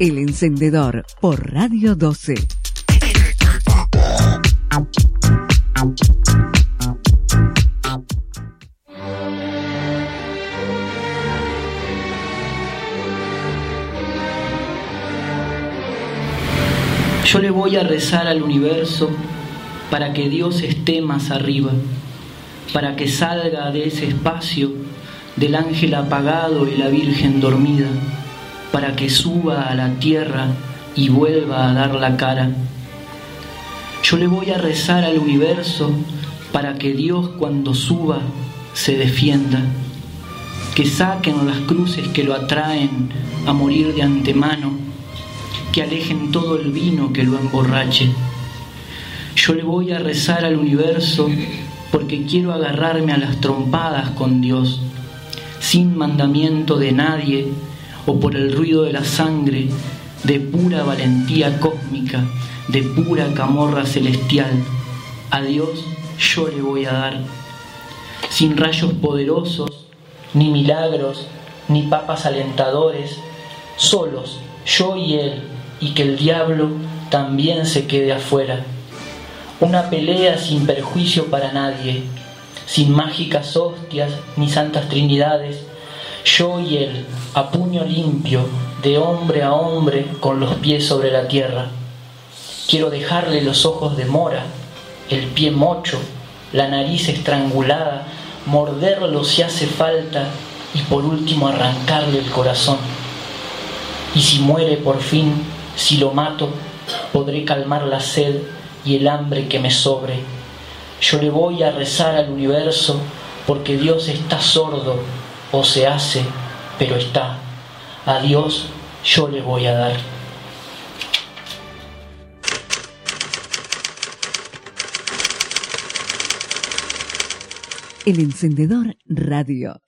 El encendedor por Radio 12. Yo le voy a rezar al universo para que Dios esté más arriba, para que salga de ese espacio del ángel apagado y la Virgen dormida, para que suba a la tierra y vuelva a dar la cara. Yo le voy a rezar al universo para que Dios cuando suba se defienda, que saquen las cruces que lo atraen a morir de antemano que alejen todo el vino que lo emborrache. Yo le voy a rezar al universo porque quiero agarrarme a las trompadas con Dios, sin mandamiento de nadie o por el ruido de la sangre, de pura valentía cósmica, de pura camorra celestial. A Dios yo le voy a dar, sin rayos poderosos, ni milagros, ni papas alentadores, solos, yo y Él, y que el diablo también se quede afuera. Una pelea sin perjuicio para nadie, sin mágicas hostias ni santas trinidades, yo y él, a puño limpio, de hombre a hombre, con los pies sobre la tierra. Quiero dejarle los ojos de mora, el pie mocho, la nariz estrangulada, morderlo si hace falta y por último arrancarle el corazón. Y si muere por fin, si lo mato, podré calmar la sed y el hambre que me sobre. Yo le voy a rezar al universo porque Dios está sordo o se hace, pero está. A Dios yo le voy a dar. El encendedor radio